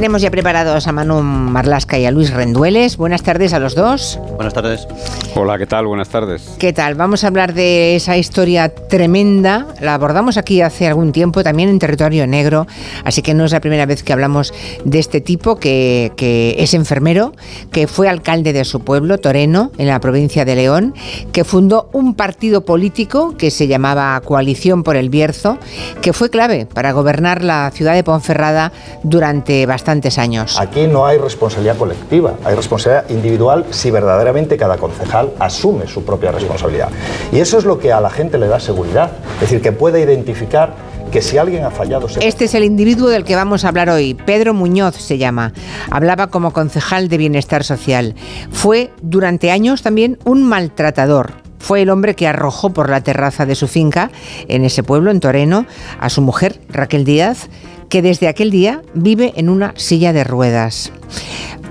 Tenemos ya preparados a Manu Marlasca y a Luis Rendueles. Buenas tardes a los dos. Buenas tardes. Hola, ¿qué tal? Buenas tardes. ¿Qué tal? Vamos a hablar de esa historia tremenda. La abordamos aquí hace algún tiempo, también en territorio negro, así que no es la primera vez que hablamos de este tipo que, que es enfermero, que fue alcalde de su pueblo, Toreno, en la provincia de León, que fundó un partido político que se llamaba Coalición por el Bierzo, que fue clave para gobernar la ciudad de Ponferrada durante bastante bastantes años. Aquí no hay responsabilidad colectiva, hay responsabilidad individual si verdaderamente cada concejal asume su propia responsabilidad. Y eso es lo que a la gente le da seguridad, es decir, que puede identificar que si alguien ha fallado... Este es el individuo del que vamos a hablar hoy. Pedro Muñoz se llama. Hablaba como concejal de Bienestar Social. Fue durante años también un maltratador. Fue el hombre que arrojó por la terraza de su finca, en ese pueblo, en Toreno, a su mujer, Raquel Díaz, que desde aquel día vive en una silla de ruedas.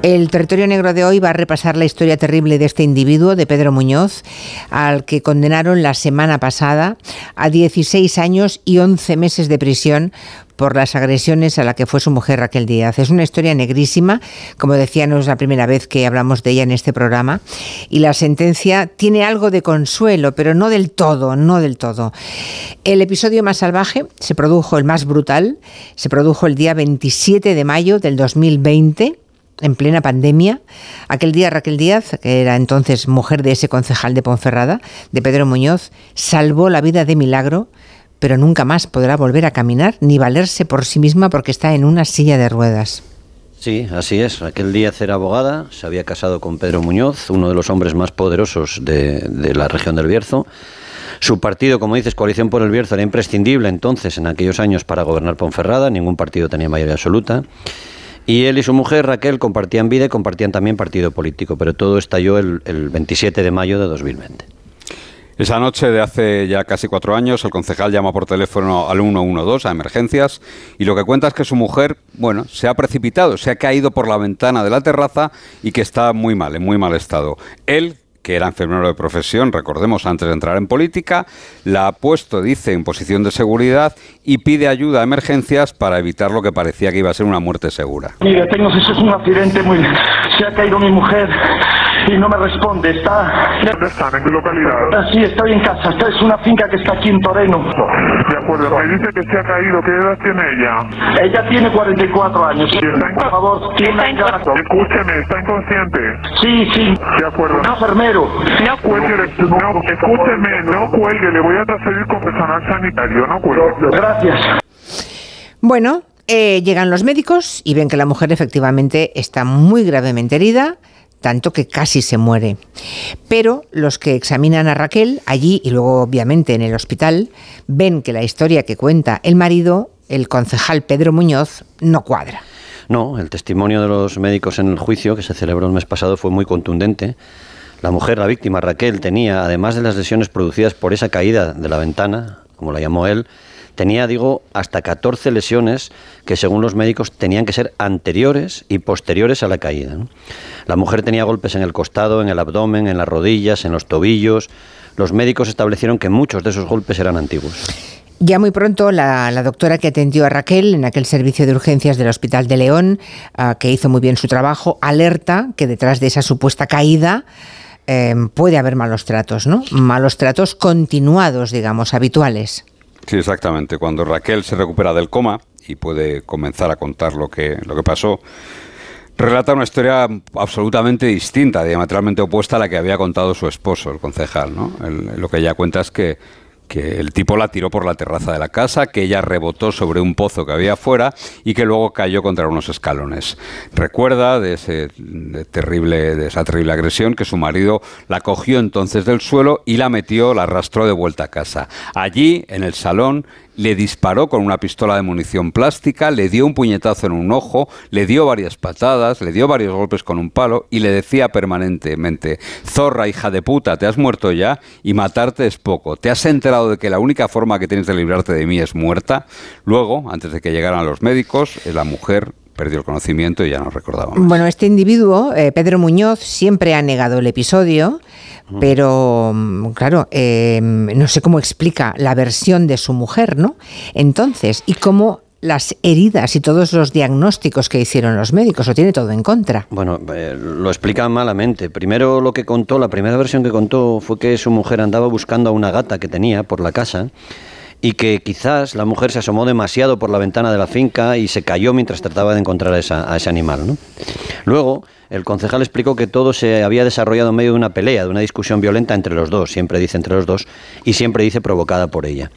El territorio negro de hoy va a repasar la historia terrible de este individuo, de Pedro Muñoz, al que condenaron la semana pasada a 16 años y 11 meses de prisión por las agresiones a la que fue su mujer Raquel Díaz. Es una historia negrísima, como decía, no es la primera vez que hablamos de ella en este programa, y la sentencia tiene algo de consuelo, pero no del todo, no del todo. El episodio más salvaje se produjo, el más brutal, se produjo el día 27 de mayo del 2020 en plena pandemia. Aquel día Raquel Díaz, que era entonces mujer de ese concejal de Ponferrada, de Pedro Muñoz, salvó la vida de milagro pero nunca más podrá volver a caminar ni valerse por sí misma porque está en una silla de ruedas. Sí, así es. Aquel día era abogada, se había casado con Pedro Muñoz, uno de los hombres más poderosos de, de la región del Bierzo. Su partido, como dices, Coalición por el Bierzo, era imprescindible entonces, en aquellos años, para gobernar Ponferrada. Ningún partido tenía mayoría absoluta. Y él y su mujer, Raquel, compartían vida y compartían también partido político, pero todo estalló el, el 27 de mayo de 2020. Esa noche de hace ya casi cuatro años, el concejal llama por teléfono al 112 a emergencias y lo que cuenta es que su mujer, bueno, se ha precipitado, se ha caído por la ventana de la terraza y que está muy mal, en muy mal estado. Él, que era enfermero de profesión, recordemos, antes de entrar en política, la ha puesto, dice, en posición de seguridad y pide ayuda a emergencias para evitar lo que parecía que iba a ser una muerte segura. Mire, tengo, eso es un accidente muy... Se ha caído mi mujer y no me responde. Está. ¿Dónde están? ¿En qué localidad? Ah, sí, estoy en casa. Esta es una finca que está aquí en Toreno. De acuerdo, me dice que se ha caído. ¿Qué edad tiene ella? Ella tiene 44 años. ¿Y está en... Por favor, tiene Escúcheme, ¿está inconsciente? Sí, sí. De acuerdo. Un enfermero. No cuelgue, no, escúcheme, no cuelgue. Le voy a transferir con personal sanitario. No cuelgue. Gracias. Bueno, eh, llegan los médicos y ven que la mujer efectivamente está muy gravemente herida tanto que casi se muere. Pero los que examinan a Raquel allí y luego obviamente en el hospital ven que la historia que cuenta el marido, el concejal Pedro Muñoz, no cuadra. No, el testimonio de los médicos en el juicio que se celebró el mes pasado fue muy contundente. La mujer, la víctima, Raquel, tenía, además de las lesiones producidas por esa caída de la ventana, como la llamó él, tenía, digo, hasta 14 lesiones que según los médicos tenían que ser anteriores y posteriores a la caída. La mujer tenía golpes en el costado, en el abdomen, en las rodillas, en los tobillos. Los médicos establecieron que muchos de esos golpes eran antiguos. Ya muy pronto la, doctora que atendió a Raquel en aquel servicio de urgencias del Hospital de León, uh, que hizo muy bien su trabajo, alerta que detrás de esa supuesta caída eh, puede haber malos tratos, ¿no? Malos tratos continuados, digamos, habituales. Sí, exactamente. Cuando Raquel se recupera del coma y puede comenzar a contar lo que, lo que pasó, relata una historia absolutamente distinta, diametralmente opuesta a la que había contado su esposo, el concejal. ¿no? Lo que ella cuenta es que que el tipo la tiró por la terraza de la casa, que ella rebotó sobre un pozo que había afuera y que luego cayó contra unos escalones. Recuerda de, ese, terrible, de esa terrible agresión que su marido la cogió entonces del suelo y la metió, la arrastró de vuelta a casa. Allí, en el salón, le disparó con una pistola de munición plástica, le dio un puñetazo en un ojo, le dio varias patadas, le dio varios golpes con un palo y le decía permanentemente, zorra, hija de puta, te has muerto ya y matarte es poco. ¿Te has enterado de que la única forma que tienes de librarte de mí es muerta? Luego, antes de que llegaran los médicos, la mujer perdió el conocimiento y ya no recordaba más. Bueno, este individuo, eh, Pedro Muñoz, siempre ha negado el episodio, pero claro, eh, no sé cómo explica la versión de su mujer, ¿no? Entonces, y cómo las heridas y todos los diagnósticos que hicieron los médicos, lo tiene todo en contra. Bueno, eh, lo explica malamente. Primero lo que contó, la primera versión que contó fue que su mujer andaba buscando a una gata que tenía por la casa y que quizás la mujer se asomó demasiado por la ventana de la finca y se cayó mientras trataba de encontrar a, ese animal. Luego, el concejal explicó que todo se había desarrollado en medio de una pelea, de una discusión violenta entre los dos, siempre dice entre los dos, y siempre dice provocada por ella.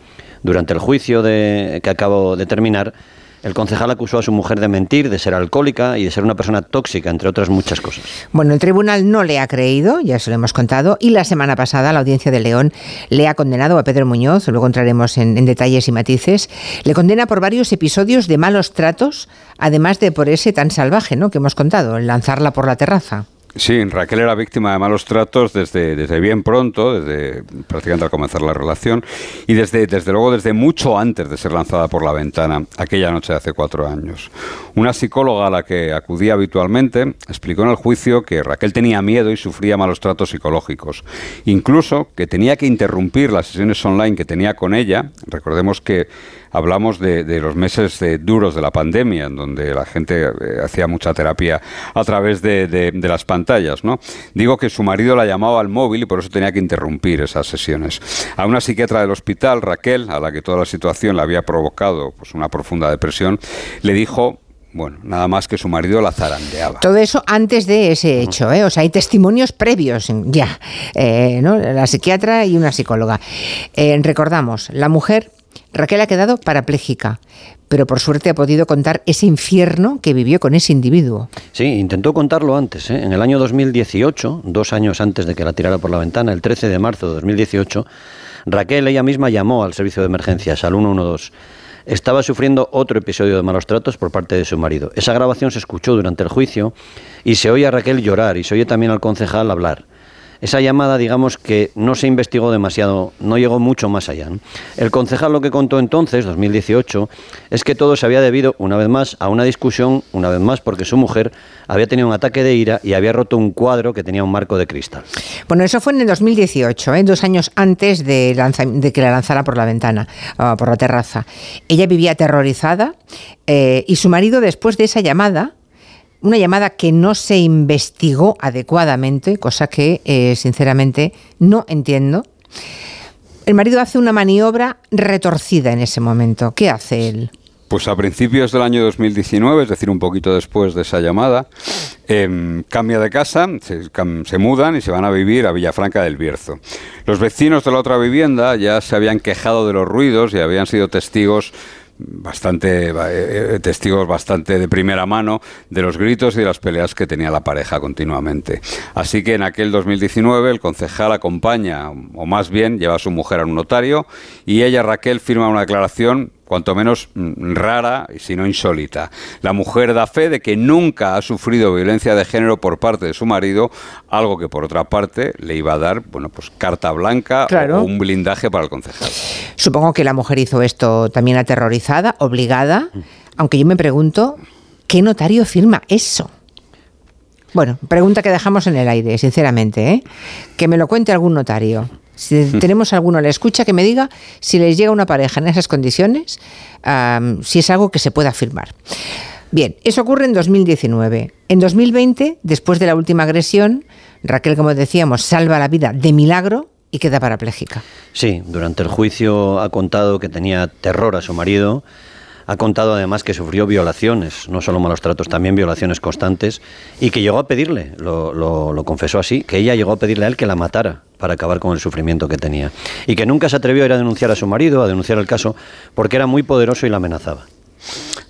Durante el juicio de- que acabo de terminar, el concejal acusó a su mujer de mentir, de ser alcohólica y de ser una persona tóxica, entre otras muchas cosas. Bueno, el tribunal no le ha creído, ya se lo hemos contado, y la semana pasada la Audiencia de León le ha condenado a Pedro Muñoz, luego entraremos en, en detalles y matices, le condena por varios episodios de malos tratos, además de por ese tan salvaje ¿no? que hemos contado, el lanzarla por la terraza. Sí, Raquel era víctima de malos tratos desde, desde bien pronto, desde prácticamente al comenzar la relación, y desde, desde luego desde mucho antes de ser lanzada por la ventana, aquella noche de hace cuatro años. Una psicóloga a la que acudía habitualmente explicó en el juicio que Raquel tenía miedo y sufría malos tratos psicológicos. Incluso que tenía que interrumpir las sesiones online que tenía con ella. Recordemos que hablamos de, de los meses eh, duros de la pandemia, en donde la gente eh, hacía mucha terapia a través de, de- de las pantallas. ¿no? Digo que su marido la llamaba al móvil y por eso tenía que interrumpir esas sesiones. A una psiquiatra del hospital, Raquel, a la que toda la situación le había provocado pues, una profunda depresión, le dijo... Bueno, nada más que su marido la zarandeaba. Todo eso antes de ese hecho, ¿eh? o sea, hay testimonios previos ya, eh, ¿no? la psiquiatra y una psicóloga. Eh, recordamos, la mujer, Raquel ha quedado parapléjica, pero por suerte ha podido contar ese infierno que vivió con ese individuo. Sí, intentó contarlo antes. ¿eh? En el año 2018, dos años antes de que la tirara por la ventana, el 13 de marzo de 2018, Raquel ella misma llamó al servicio de emergencias, al 112. Estaba sufriendo otro episodio de malos tratos por parte de su marido. Esa grabación se escuchó durante el juicio y se oye a Raquel llorar y se oye también al concejal hablar. Esa llamada, digamos que no se investigó demasiado, no llegó mucho más allá. El concejal lo que contó entonces, 2018, es que todo se había debido, una vez más, a una discusión, una vez más, porque su mujer había tenido un ataque de ira y había roto un cuadro que tenía un marco de cristal. Bueno, eso fue en el 2018, ¿eh? dos años antes de que la lanzara por la ventana, ah, por la terraza. Ella vivía aterrorizada eh, y su marido, después de esa llamada, una llamada que no se investigó adecuadamente, cosa que eh, sinceramente no entiendo. El marido hace una maniobra retorcida en ese momento. ¿Qué hace él? Pues a principios del año 2019, es decir, un poquito después de esa llamada, em, cambia de casa, se, mudan y se van a vivir a Villafranca del Bierzo. Los vecinos de la otra vivienda ya se habían quejado de los ruidos y habían sido testigos bastante eh, eh, testigos bastante de primera mano de los gritos y de las peleas que tenía la pareja continuamente. Así que en aquel 2019 el concejal acompaña, o más bien lleva a su mujer a un notario y ella, Raquel, firma una declaración cuanto menos mm, rara y si no insólita. La mujer da fe de que nunca ha sufrido violencia de género por parte de su marido, algo que por otra parte le iba a dar, bueno, pues carta blanca Claro. o un blindaje para el concejal. Supongo que la mujer hizo esto también aterrorizada, obligada, aunque yo me pregunto, ¿qué notario firma eso? Bueno, pregunta que dejamos en el aire, sinceramente, ¿eh? Que me lo cuente algún notario. Si tenemos alguno la escucha, que me diga si les llega una pareja en esas condiciones, si es algo que se pueda firmar. Bien, eso ocurre en 2019. En 2020, después de la última agresión, Raquel, como decíamos, salva la vida de milagro y queda parapléjica. Sí, durante el juicio ha contado que tenía terror a su marido, ha contado además que sufrió violaciones, no solo malos tratos, también violaciones constantes, y que llegó a pedirle, lo, lo- lo confesó así, que ella llegó a pedirle a él que la matara para acabar con el sufrimiento que tenía. Y que nunca se atrevió a ir a denunciar a su marido, a denunciar el caso, porque era muy poderoso y la amenazaba.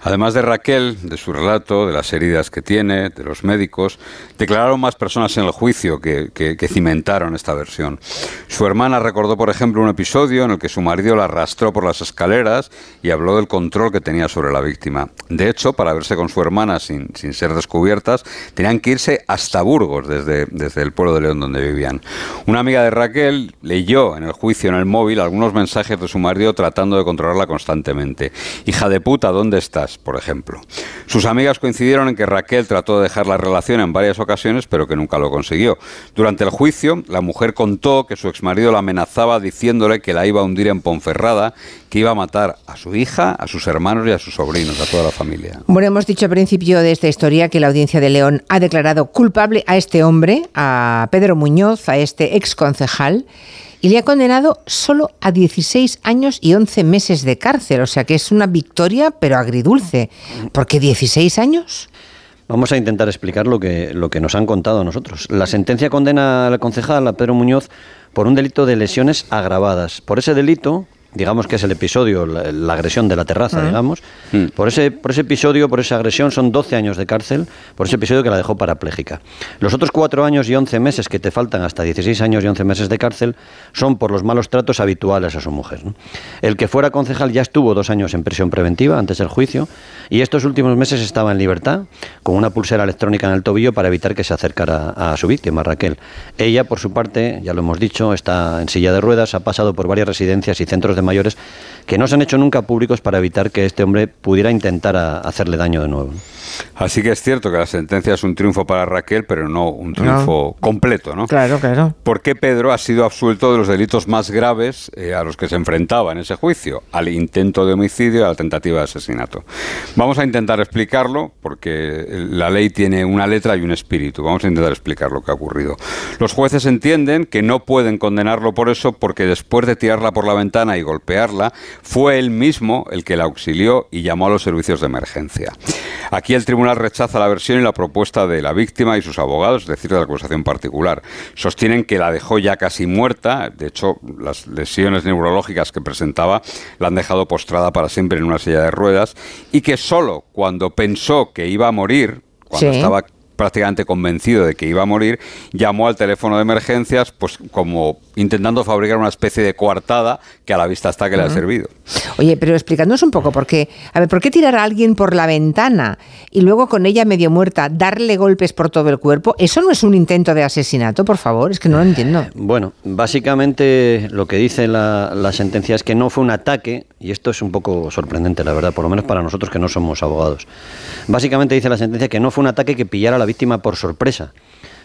Además de Raquel, de su relato, de las heridas que tiene, de los médicos, declararon más personas en el juicio que, cimentaron esta versión. Su hermana recordó, por ejemplo, un episodio en el que su marido la arrastró por las escaleras y habló del control que tenía sobre la víctima. De hecho, para verse con su hermana sin, sin ser descubiertas, tenían que irse hasta Burgos, desde, desde el pueblo de León donde vivían. Una amiga de Raquel leyó en el juicio en el móvil algunos mensajes de su marido tratando de controlarla constantemente. Hija de puta, ¿dónde estás? Por ejemplo. Sus amigas coincidieron en que Raquel trató de dejar la relación en varias ocasiones, pero que nunca lo consiguió. Durante el juicio, la mujer contó que su exmarido la amenazaba diciéndole que la iba a hundir en Ponferrada, que iba a matar a su hija, a sus hermanos y a sus sobrinos, a toda la familia. Bueno, hemos dicho al principio de esta historia que la audiencia de León ha declarado culpable a este hombre, a Pedro Muñoz, a este ex concejal, y le ha condenado solo a 16 años y 11 meses de cárcel. O sea que es una victoria, pero agridulce. ¿Por qué 16 años? Vamos a intentar explicar lo que, lo que nos han contado a nosotros. La sentencia condena al concejal, a Pedro Muñoz, por un delito de lesiones agravadas. Por ese delito, digamos que es el episodio, la, la agresión de la terraza, digamos. Mm. Por, ese, por ese episodio, por esa agresión, son 12 años de cárcel, por ese episodio que la dejó parapléjica. Los otros 4 años y 11 meses que te faltan, hasta 16 años y 11 meses de cárcel, son por los malos tratos habituales a su mujer. ¿no? El que fuera concejal ya estuvo dos años en prisión preventiva antes del juicio y estos últimos meses estaba en libertad con una pulsera electrónica en el tobillo para evitar que se acercara a su víctima, Raquel. Ella, por su parte, ya lo hemos dicho, está en silla de ruedas, ha pasado por varias residencias y centros de mayores que no se han hecho nunca públicos para evitar que este hombre pudiera intentar a- hacerle daño de nuevo. Así que es cierto que la sentencia es un triunfo para Raquel, pero no un triunfo completo, ¿no? Claro, claro. ¿Por qué Pedro ha sido absuelto de los delitos más graves eh, a los que se enfrentaba en ese juicio? Al intento de homicidio y a la tentativa de asesinato. Vamos a intentar explicarlo, porque la ley tiene una letra y un espíritu. Vamos a intentar explicar lo que ha ocurrido. Los jueces entienden que no pueden condenarlo por eso, porque después de tirarla por la ventana y golpearla, fue él mismo el que la auxilió y llamó a los servicios de emergencia. Aquí el tribunal rechaza la versión y la propuesta de la víctima y sus abogados, es decir, de la acusación particular. Sostienen que la dejó ya casi muerta, de hecho, las lesiones neurológicas que presentaba la han dejado postrada para siempre en una silla de ruedas y que solo cuando pensó que iba a morir, cuando Sí. estaba prácticamente convencido de que iba a morir, llamó al teléfono de emergencias, pues como intentando fabricar una especie de coartada que a la vista está que le ha servido. Oye, pero explicándonos un poco, por qué, a ver, ¿por qué tirar a alguien por la ventana y luego con ella medio muerta darle golpes por todo el cuerpo? ¿Eso no es un intento de asesinato, por favor? Es que no lo entiendo. Bueno, básicamente lo que dice la, la sentencia es que no fue un ataque, y esto es un poco sorprendente, la verdad, por lo menos para nosotros que no somos abogados. Básicamente dice la sentencia que no fue un ataque que pillara la víctima por sorpresa,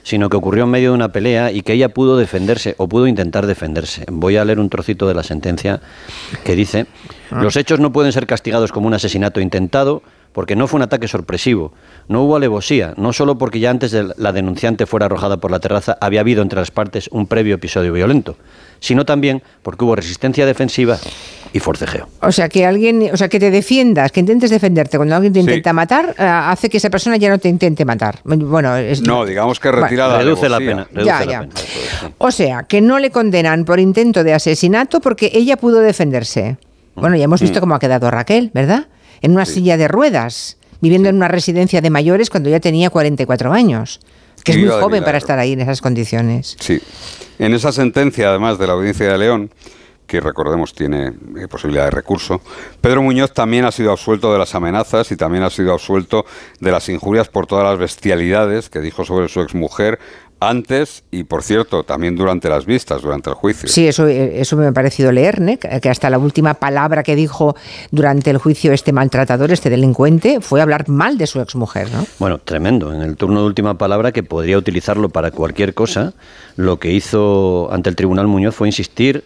sino que ocurrió en medio de una pelea y que ella pudo defenderse o pudo intentar defenderse. Voy a leer un trocito de la sentencia que dice, los hechos no pueden ser castigados como un asesinato intentado porque no fue un ataque sorpresivo, no hubo alevosía, no solo porque ya antes de la denunciante fuera arrojada por la terraza había habido entre las partes un previo episodio violento, sino también porque hubo resistencia defensiva y forcejeo. O sea, que alguien, o sea, que te defiendas, que intentes defenderte cuando alguien te Sí. intenta matar, eh, hace que esa persona ya no te intente matar. Bueno, es, No, digamos que Bueno, retira la reduce la pena. reduce Ya, la ya. pena. O sea, que no le condenan por intento de asesinato porque ella pudo defenderse. Bueno, ya hemos Mm. visto cómo ha quedado Raquel, ¿verdad? En una silla de ruedas, viviendo en una residencia de mayores cuando ya tenía 44 años. Que es muy joven para estar ahí en esas condiciones. Sí. En esa sentencia, además de la audiencia de León, que recordemos tiene eh, posibilidad de recurso, Pedro Muñoz también ha sido absuelto de las amenazas y también ha sido absuelto de las injurias por todas las bestialidades que dijo sobre su exmujer antes y, por cierto, también durante las vistas, durante el juicio. Sí, eso, eh, eso me ha parecido leer, ¿ne? que hasta la última palabra que dijo durante el juicio este maltratador, este delincuente, fue hablar mal de su exmujer, ¿no? Bueno, tremendo. En el turno de última palabra, que podría utilizarlo para cualquier cosa, lo que hizo ante el Tribunal Muñoz fue insistir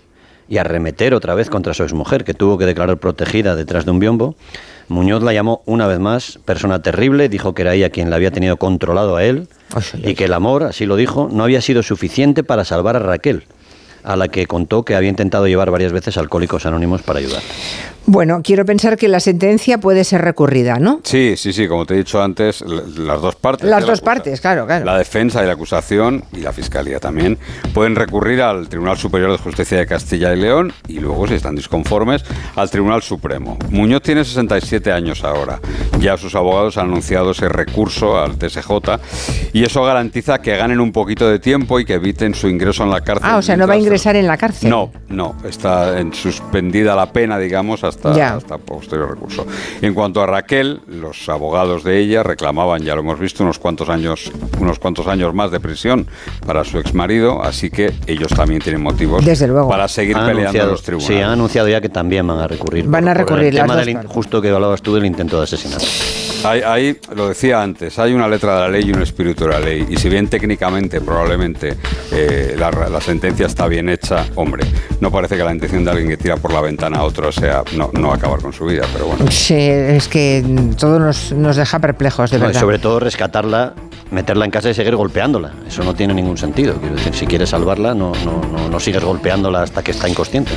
y arremeter otra vez contra su exmujer, que tuvo que declarar protegida detrás de un biombo. Muñoz la llamó una vez más persona terrible, dijo que era ella quien la había tenido controlado a él y que el amor, así lo dijo, no había sido suficiente para salvar a Raquel, a la que contó que había intentado llevar varias veces Alcohólicos Anónimos para ayudar. Bueno, quiero pensar que la sentencia puede ser recurrida, ¿no? Sí, sí, sí, como te he dicho antes, las dos partes. Las la dos partes, claro, claro. La defensa y la acusación, y la fiscalía también, pueden recurrir al Tribunal Superior de Justicia de Castilla y León y luego, si están disconformes, al Tribunal Supremo. Muñoz tiene 67 años ahora. Ya sus abogados han anunciado ese recurso al TSJ y eso garantiza que ganen un poquito de tiempo y que eviten su ingreso en la cárcel. Ah, o sea, no va a ingresar en la cárcel. No, no, está en suspendida la pena, digamos, hasta, Ya. hasta posterior recurso. En cuanto a Raquel, los abogados de ella reclamaban, ya lo hemos visto, unos cuantos años, unos cuantos años más de prisión para su exmarido, así que ellos también tienen motivos Desde luego. para seguir Han peleando en anunciado- los tribunales. Sí, han anunciado ya que también van a recurrir. Van a por- por recurrir el las tema dos del in- partes. justo que hablabas tú del intento de asesinato. Hay, hay- lo decía antes, hay una letra de la ley y un espíritu de la ley. Y si bien técnicamente, probablemente, eh, la, la sentencia está bien hecha, hombre, no parece que la intención de alguien que tira por la ventana a otro sea no, no acabar con su vida, pero bueno. Sí, es que todo nos, nos deja perplejos, de No, y verdad. sobre todo rescatarla, meterla en casa y seguir golpeándola. Eso no tiene ningún sentido. Quiero decir, si quieres salvarla, no, no, no, no sigues golpeándola hasta que está inconsciente.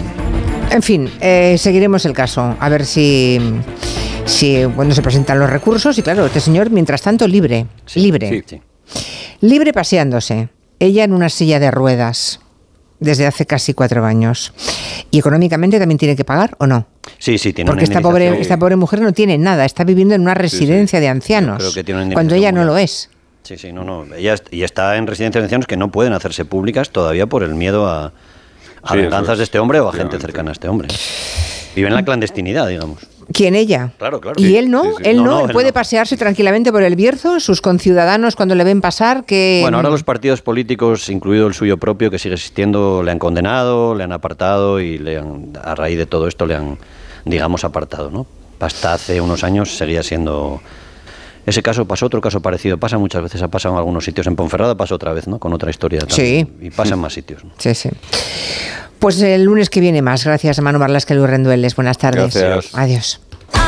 En fin, eh, seguiremos el caso, a ver si, si bueno, se presentan los recursos y claro, este señor, mientras tanto, libre, libre, sí. Sí. libre paseándose, ella en una silla de ruedas desde hace casi cuatro años. ¿Y económicamente también tiene que pagar o no? Sí, sí, tiene Porque una esta pobre, esta pobre mujer no tiene nada, está viviendo en una residencia de ancianos, creo que tiene una cuando ella no lo es. Sí, sí, no, no. Ella está en residencias de ancianos que no pueden hacerse públicas todavía por el miedo a, a Sí, eso venganzas es, de este hombre o a gente cercana a este hombre. Vive en la clandestinidad, digamos. ¿Quién ella? Claro, claro. ¿Y Sí, él no? sí, sí. ¿Él No, no? no, ¿Él puede no. pasearse tranquilamente por el Bierzo? ¿Sus conciudadanos cuando le ven pasar? que Bueno, ahora los partidos políticos, incluido el suyo propio, que sigue existiendo, le han condenado, le han apartado y le han, a raíz de todo esto le han, digamos, apartado, ¿no? Hasta hace unos años seguía siendo... Ese caso pasó, otro caso parecido, pasa muchas veces, ha pasado en algunos sitios. En Ponferrada pasó otra vez, ¿no? Con otra historia. también. Sí. Y pasa en más sitios. ¿no? Sí, sí. Pues el lunes que viene más. Gracias, Manu Marlasque Luis Rendueles. Buenas tardes. Gracias. Adiós.